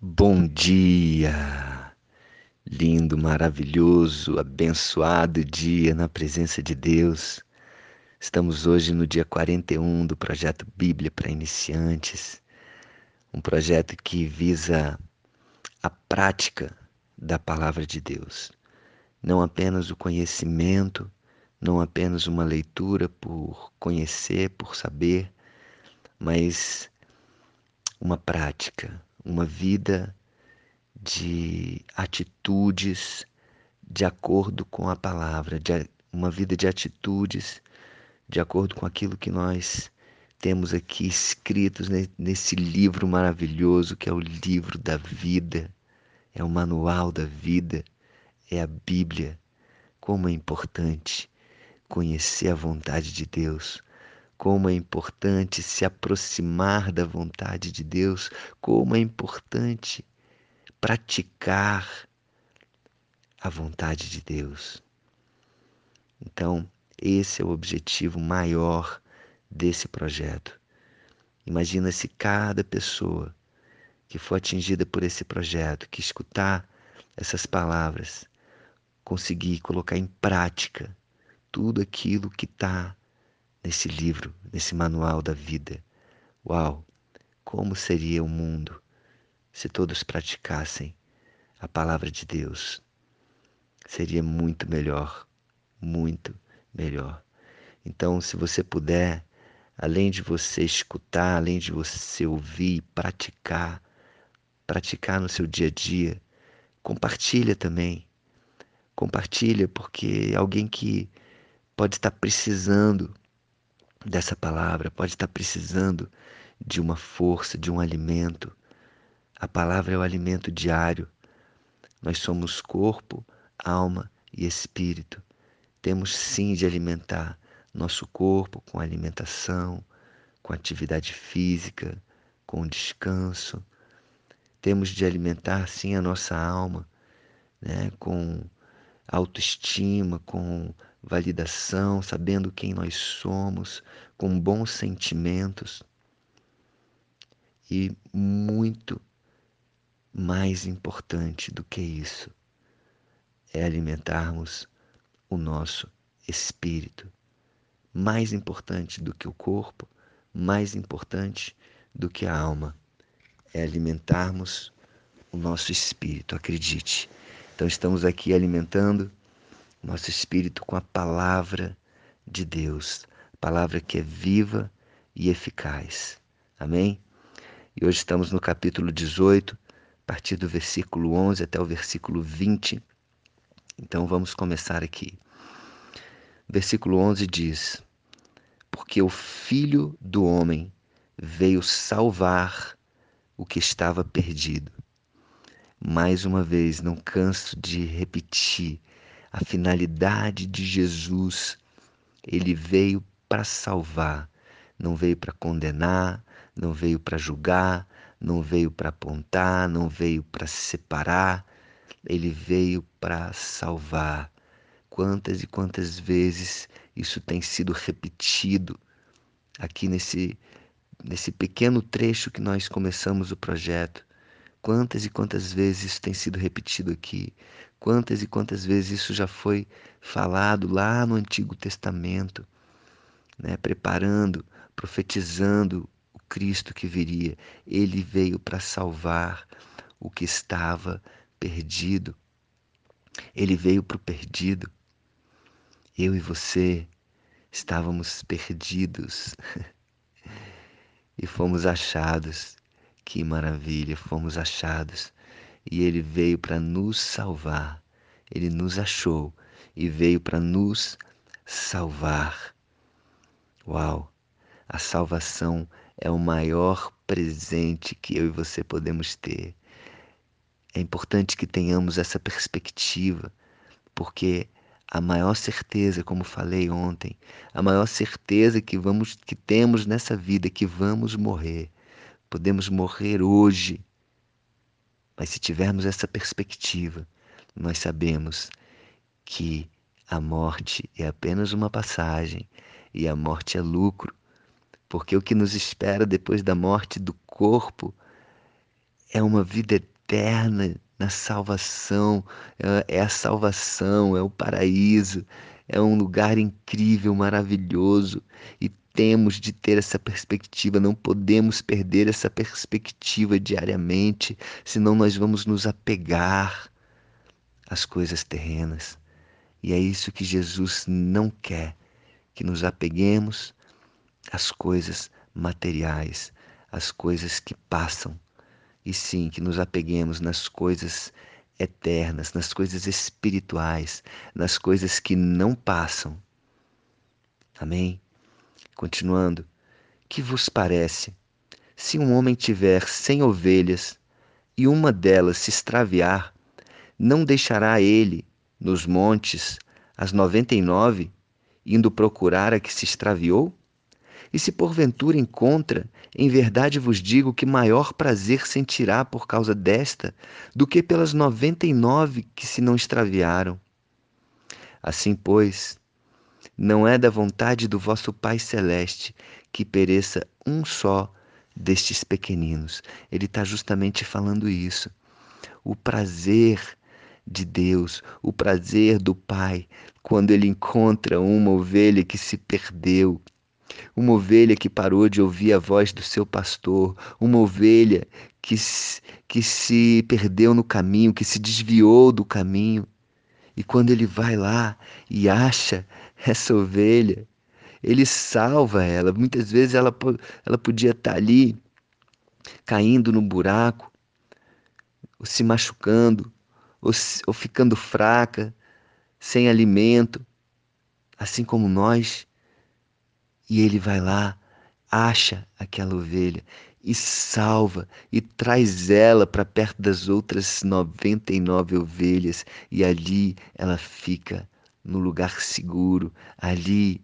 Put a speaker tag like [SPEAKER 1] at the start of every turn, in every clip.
[SPEAKER 1] Bom dia! Lindo, maravilhoso, abençoado dia na presença de Deus. Estamos hoje no dia 41 do projeto Bíblia para Iniciantes, um projeto que visa a prática da palavra de Deus. Não apenas o conhecimento, não apenas uma leitura por conhecer, por saber, mas uma prática uma vida de atitudes de acordo com a palavra, de, uma vida de atitudes de acordo com aquilo que nós temos aqui escritos nesse livro maravilhoso que é o livro da vida, é o manual da vida, é a Bíblia. Como é importante conhecer a vontade de Deus, como é importante se aproximar da vontade de Deus, como é importante praticar a vontade de Deus. Então, esse é o objetivo maior desse projeto. Imagina se cada pessoa que for atingida por esse projeto, que escutar essas palavras, conseguir colocar em prática tudo aquilo que está nesse livro, nesse manual da vida. Uau! Como seria o mundo se todos praticassem a palavra de Deus? Seria muito melhor, muito melhor. Então, se você puder, além de você escutar, além de você ouvir, praticar, praticar no seu dia a dia, compartilha também. Compartilha porque alguém que pode estar precisando dessa palavra, pode estar precisando de uma força, de um alimento. A palavra é o alimento diário. Nós somos corpo, alma e espírito. Temos sim de alimentar nosso corpo com alimentação, com atividade física, com descanso. Temos de alimentar sim a nossa alma, né, com autoestima, com validação, sabendo quem nós somos, com bons sentimentos. E muito mais importante do que isso é alimentarmos o nosso espírito. Mais importante do que o corpo, mais importante do que a alma, é alimentarmos o nosso espírito, acredite. Então estamos aqui alimentando nosso espírito com a palavra de Deus, palavra que é viva e eficaz. Amém? E hoje estamos no capítulo 18, a partir do versículo 11 até o versículo 20. Então vamos começar aqui. Versículo 11 diz: Porque o Filho do Homem veio salvar o que estava perdido. Mais uma vez, não canso de repetir a finalidade de Jesus. Ele veio para salvar, não veio para condenar, não veio para julgar, não veio para apontar, não veio para separar, ele veio para salvar. Quantas e quantas vezes isso tem sido repetido aqui nesse, nesse pequeno trecho que nós começamos o projeto. Quantas e quantas vezes isso tem sido repetido aqui? Quantas e quantas vezes isso já foi falado lá no Antigo Testamento, né? preparando, profetizando o Cristo que viria. Ele veio para salvar o que estava perdido. Ele veio para o perdido. Eu e você estávamos perdidos e fomos achados. Que maravilha, fomos achados e ele veio para nos salvar. Ele nos achou e veio para nos salvar. Uau! A salvação é o maior presente que eu e você podemos ter. É importante que tenhamos essa perspectiva, porque a maior certeza, como falei ontem, a maior certeza que vamos que temos nessa vida é que vamos morrer. Podemos morrer hoje. Mas se tivermos essa perspectiva, nós sabemos que a morte é apenas uma passagem e a morte é lucro, porque o que nos espera depois da morte do corpo é uma vida eterna na salvação, é, é a salvação, é o paraíso, é um lugar incrível, maravilhoso. E temos de ter essa perspectiva, não podemos perder essa perspectiva diariamente, senão nós vamos nos apegar às coisas terrenas. E é isso que Jesus não quer, que nos apeguemos às coisas materiais, às coisas que passam, e sim que nos apeguemos nas coisas eternas, nas coisas espirituais, nas coisas que não passam. Amém? Continuando, que vos parece? Se um homem tiver cem ovelhas e uma delas se extraviar, não deixará ele nos montes as noventa e nove, indo procurar a que se extraviou? E se porventura encontra, em verdade vos digo que maior prazer sentirá por causa desta do que pelas noventa e nove que se não extraviaram. Assim, pois, não é da vontade do vosso Pai Celeste que pereça um só destes pequeninos. Ele está justamente falando isso. O prazer de Deus, o prazer do Pai, quando ele encontra uma ovelha que se perdeu, uma ovelha que parou de ouvir a voz do seu pastor, uma ovelha que, que se perdeu no caminho, que se desviou do caminho. E quando ele vai lá e acha essa ovelha, ele salva ela. Muitas vezes ela, ela podia estar ali caindo no buraco, ou se machucando, ou, ou ficando fraca, sem alimento, assim como nós. E ele vai lá, acha aquela ovelha e salva e traz ela para perto das outras 99 ovelhas e ali ela fica no lugar seguro, ali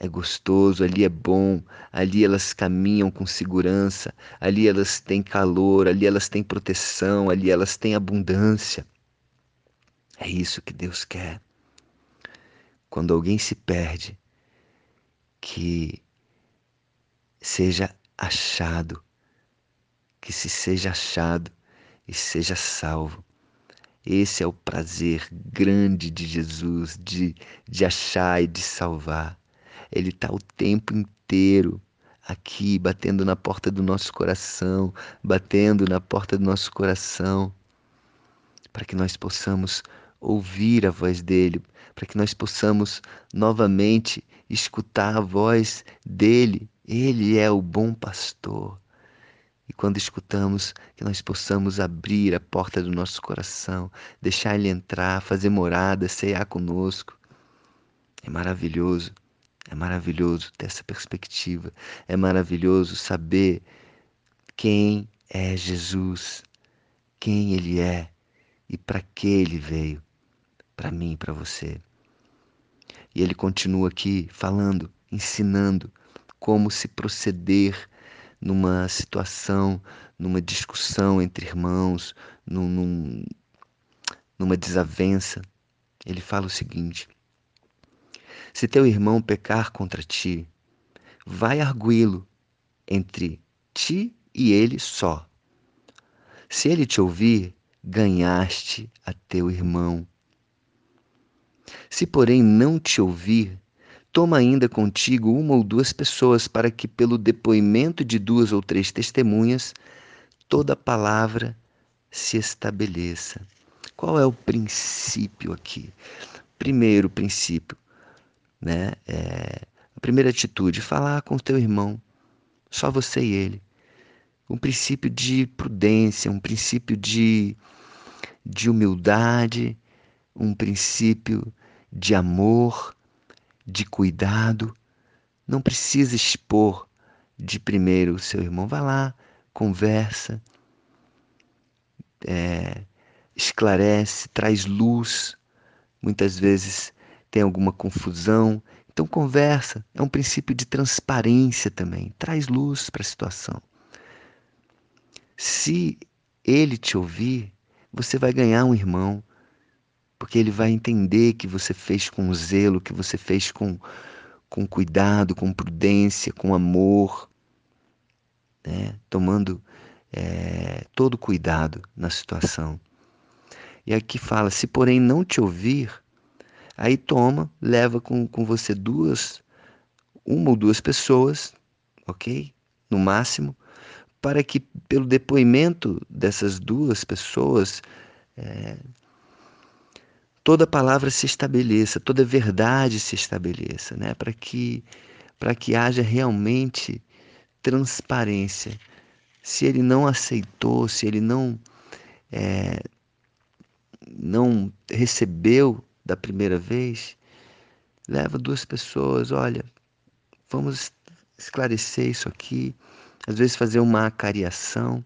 [SPEAKER 1] é gostoso, ali é bom, ali elas caminham com segurança, ali elas têm calor, ali elas têm proteção, ali elas têm abundância. É isso que Deus quer. Quando alguém se perde, que seja achado, que se seja achado e seja salvo. Esse é o prazer grande de Jesus, de, de achar e de salvar. Ele está o tempo inteiro aqui, batendo na porta do nosso coração, batendo na porta do nosso coração, para que nós possamos ouvir a voz dele, para que nós possamos novamente escutar a voz dele. Ele é o bom pastor. E quando escutamos, que nós possamos abrir a porta do nosso coração, deixar ele entrar, fazer morada, cear conosco. É maravilhoso, é maravilhoso ter essa perspectiva. É maravilhoso saber quem é Jesus, quem ele é e para que ele veio, para mim e para você. E ele continua aqui falando, ensinando como se proceder numa situação, numa discussão entre irmãos, num, num, numa desavença. Ele fala o seguinte: Se teu irmão pecar contra ti, vai arguí-lo entre ti e ele só. Se ele te ouvir, ganhaste a teu irmão. Se, porém, não te ouvir, toma ainda contigo uma ou duas pessoas, para que, pelo depoimento de duas ou três testemunhas, toda palavra se estabeleça. Qual é o princípio aqui? Primeiro princípio, né? É, a primeira atitude, falar com o teu irmão, só você e ele. Um princípio de prudência, um princípio de, de humildade, um princípio de amor, de cuidado. Não precisa expor de primeiro o seu irmão. Vai lá, conversa, é, esclarece, traz luz. Muitas vezes tem alguma confusão. Então, conversa. É um princípio de transparência também. Traz luz para a situação. Se ele te ouvir, você vai ganhar um irmão porque ele vai entender que você fez com zelo, que você fez com, com cuidado, com prudência, com amor, né? tomando é, todo cuidado na situação. E aqui fala: se porém não te ouvir, aí toma, leva com, com você duas, uma ou duas pessoas, ok? No máximo, para que pelo depoimento dessas duas pessoas, é, toda palavra se estabeleça, toda verdade se estabeleça, né? Para que que haja realmente transparência. Se ele não aceitou, se ele não é, não recebeu da primeira vez, leva duas pessoas, olha, vamos esclarecer isso aqui, às vezes fazer uma acariação.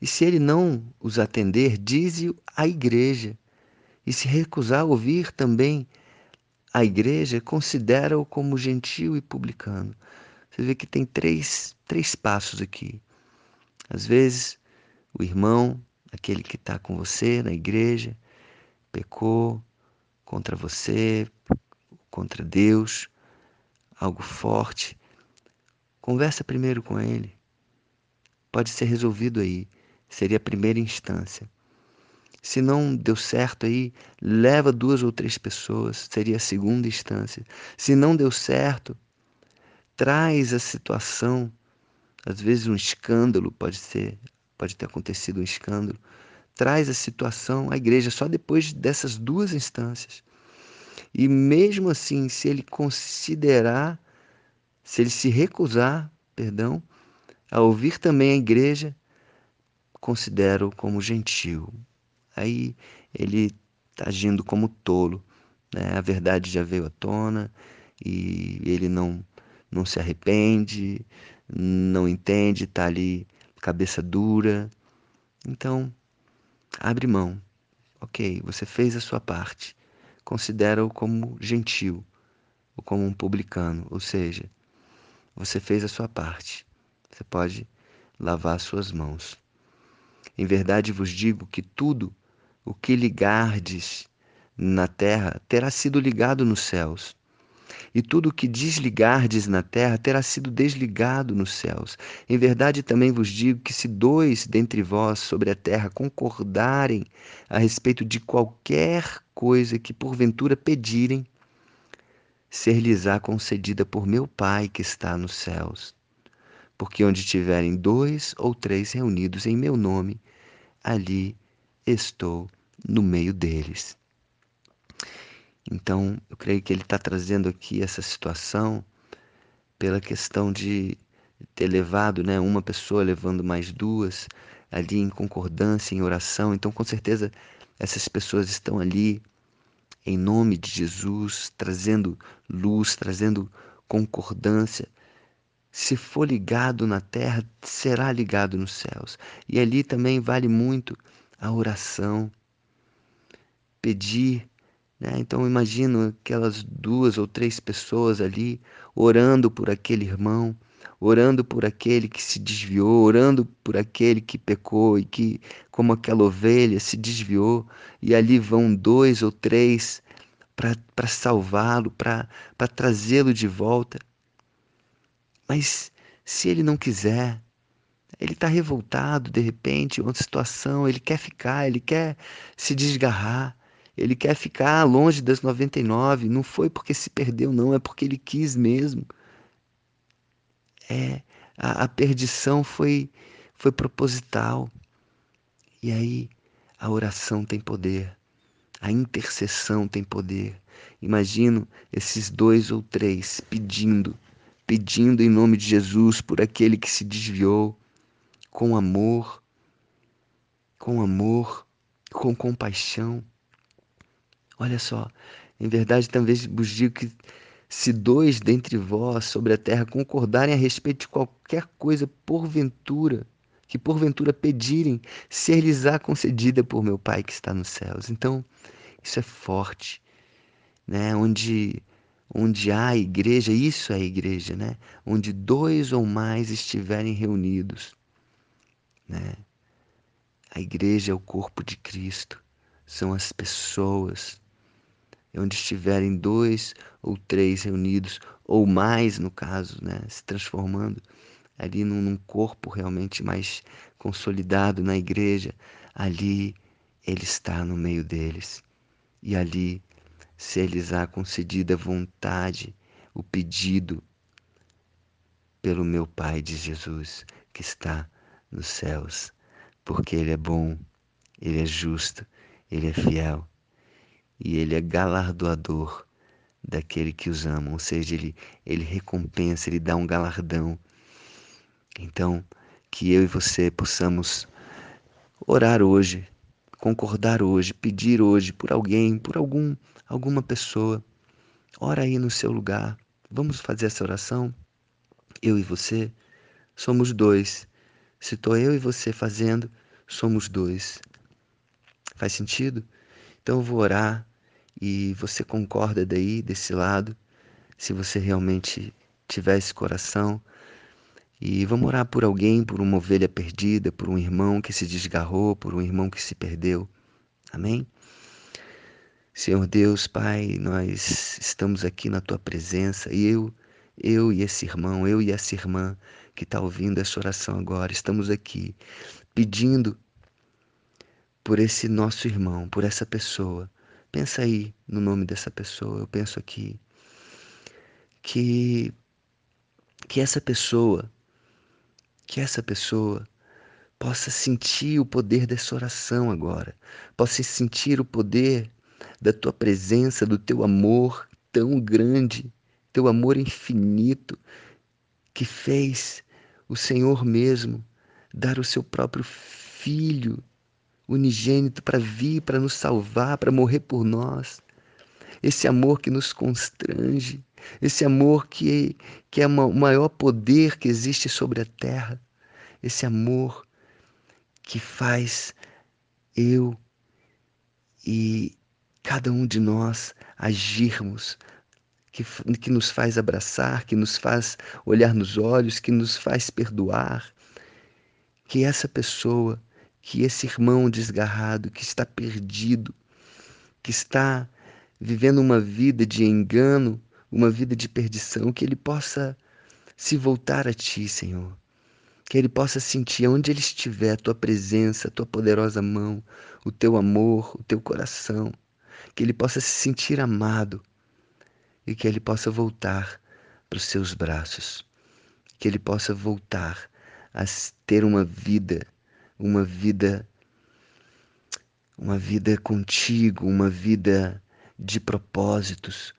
[SPEAKER 1] E se ele não os atender, dize à igreja. E se recusar a ouvir também a igreja, considera-o como gentil e publicano. Você vê que tem três, três passos aqui. Às vezes, o irmão aquele que está com você na igreja, pecou contra você, contra Deus, algo forte, conversa primeiro com ele. Pode ser resolvido aí, seria a primeira instância. Se não deu certo aí, leva duas ou três pessoas, seria a segunda instância. Se não deu certo, traz a situação, às vezes um escândalo pode ser pode ter acontecido um escândalo, traz a situação à igreja só depois dessas duas instâncias. E mesmo assim, se ele considerar, se ele se recusar, perdão, a ouvir também a igreja, considero como gentil. Aí ele está agindo como tolo. Né? A verdade já veio à tona e ele não, não se arrepende, não entende, está ali cabeça dura. Então, abre mão. Ok, você fez a sua parte. Considera-o como gentil, ou como um publicano, ou seja, você fez a sua parte. Você pode lavar suas mãos. Em verdade vos digo que tudo o que ligardes na terra terá sido ligado nos céus e tudo o que desligardes na terra terá sido desligado nos céus. Em verdade também vos digo que se dois dentre vós sobre a terra concordarem a respeito de qualquer coisa que porventura pedirem, ser-lhes-á concedida por meu Pai que está nos céus. Porque onde tiverem dois ou três reunidos em meu nome, ali estou no meio deles. Então, eu creio que ele está trazendo aqui essa situação pela questão de ter levado, né, uma pessoa levando mais duas ali em concordância, em oração. Então, com certeza, essas pessoas estão ali em nome de Jesus, trazendo luz, trazendo concordância. Se for ligado na terra, será ligado nos céus. E ali também vale muito a oração, pedir né? Então imagino aquelas duas ou três pessoas ali orando por aquele irmão, orando por aquele que se desviou, orando por aquele que pecou e que, como aquela ovelha, se desviou, e ali vão dois ou três para salvá-lo, para trazê-lo de volta. Mas se ele não quiser, ele está revoltado de repente, uma situação, ele quer ficar, ele quer se desgarrar. Ele quer ficar longe das 99. Não foi porque se perdeu, não, é porque ele quis mesmo. É, a, a perdição foi, foi proposital. E aí a oração tem poder, a intercessão tem poder. Imagino esses dois ou três pedindo, pedindo em nome de Jesus por aquele que se desviou, com amor, com amor, com compaixão. Olha só, em verdade também vos digo que se dois dentre vós sobre a terra concordarem a respeito de qualquer coisa porventura, que porventura pedirem, ser-lhes-á concedida por meu Pai que está nos céus. Então, isso é forte, né? Onde onde há igreja, isso é igreja, né? Onde dois ou mais estiverem reunidos, né? A igreja é o corpo de Cristo, são as pessoas onde estiverem dois ou três reunidos, ou mais no caso, né, se transformando, ali num, num corpo realmente mais consolidado na igreja, ali Ele está no meio deles. E ali, se eles há concedida vontade, o pedido pelo meu Pai de Jesus que está nos céus, porque Ele é bom, Ele é justo, Ele é fiel e Ele é galardoador daquele que os ama, ou seja, Ele, ele recompensa, Ele dá um galardão. Então, que eu e você possamos orar hoje, concordar hoje, pedir hoje por alguém, por algum, alguma pessoa. Ora aí no seu lugar. Vamos fazer essa oração? Eu e você somos dois. Se estou eu e você fazendo, somos dois. Faz sentido? Então eu vou orar e você concorda daí, desse lado, se você realmente tiver esse coração. E vamos orar por alguém, por uma ovelha perdida, por um irmão que se desgarrou, por um irmão que se perdeu. Amém? Senhor Deus, Pai, nós estamos aqui na tua presença e eu, eu e esse irmão, eu e essa irmã que está ouvindo essa oração agora, estamos aqui pedindo por esse nosso irmão, por essa pessoa. Pensa aí no nome dessa pessoa. Eu penso aqui que que essa pessoa que essa pessoa possa sentir o poder dessa oração agora, possa sentir o poder da tua presença, do teu amor tão grande, teu amor infinito, que fez o Senhor mesmo dar o seu próprio Filho unigênito para vir, para nos salvar, para morrer por nós. Esse amor que nos constrange, esse amor que, que é o maior poder que existe sobre a terra, esse amor que faz eu e cada um de nós agirmos, que, que nos faz abraçar, que nos faz olhar nos olhos, que nos faz perdoar, que essa pessoa, que esse irmão desgarrado, que está perdido, que está vivendo uma vida de engano, uma vida de perdição, que ele possa se voltar a ti, Senhor. Que ele possa sentir onde ele estiver a tua presença, a tua poderosa mão, o teu amor, o teu coração. Que ele possa se sentir amado e que ele possa voltar para os seus braços. Que ele possa voltar a ter uma vida, uma vida uma vida contigo, uma vida de propósitos,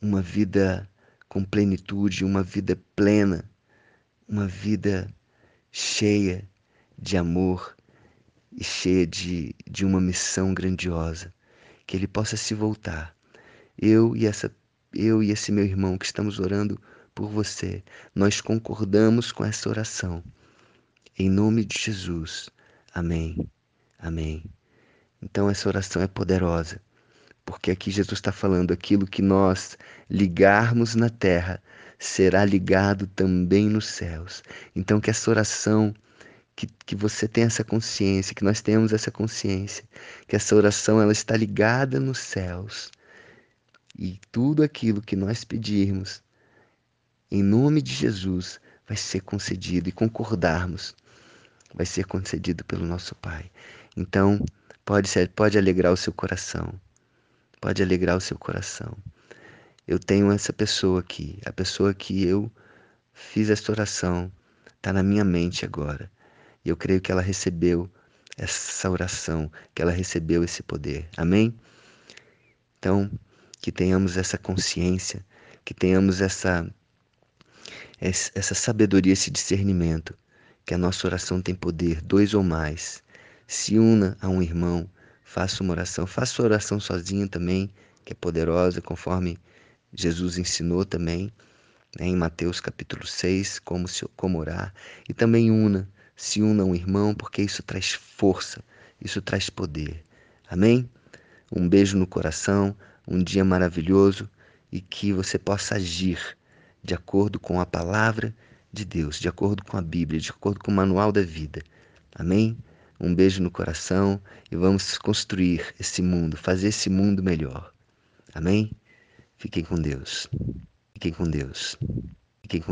[SPEAKER 1] uma vida com plenitude, uma vida plena, uma vida cheia de amor e cheia de, de uma missão grandiosa. Que ele possa se voltar. Eu e essa eu e esse meu irmão que estamos orando por você, nós concordamos com essa oração. Em nome de Jesus. Amém. Amém. Então essa oração é poderosa porque aqui Jesus está falando aquilo que nós ligarmos na terra será ligado também nos céus. Então que essa oração que, que você tenha essa consciência, que nós tenhamos essa consciência, que essa oração ela está ligada nos céus. E tudo aquilo que nós pedirmos, em nome de Jesus, vai ser concedido e concordarmos, vai ser concedido pelo nosso Pai. Então, pode, ser, pode alegrar o seu coração pode alegrar o seu coração. Eu tenho essa pessoa aqui, a pessoa que eu fiz esta oração, está na minha mente agora. E eu creio que ela recebeu essa oração, que ela recebeu esse poder. Amém? Então, que tenhamos essa consciência, que tenhamos essa, essa sabedoria, esse discernimento, que a nossa oração tem poder, dois ou mais. Se una a um irmão, Faça uma oração, faça sua oração sozinho também, que é poderosa, conforme Jesus ensinou também, né, em Mateus capítulo 6, como, se, como orar. E também una, se una a um irmão, porque isso traz força, isso traz poder. Amém? Um beijo no coração, um dia maravilhoso e que você possa agir de acordo com a palavra de Deus, de acordo com a Bíblia, de acordo com o manual da vida. Amém? Um beijo no coração e vamos construir esse mundo, fazer esse mundo melhor. Amém? Fiquem com Deus. Fiquem com Deus. Fiquem com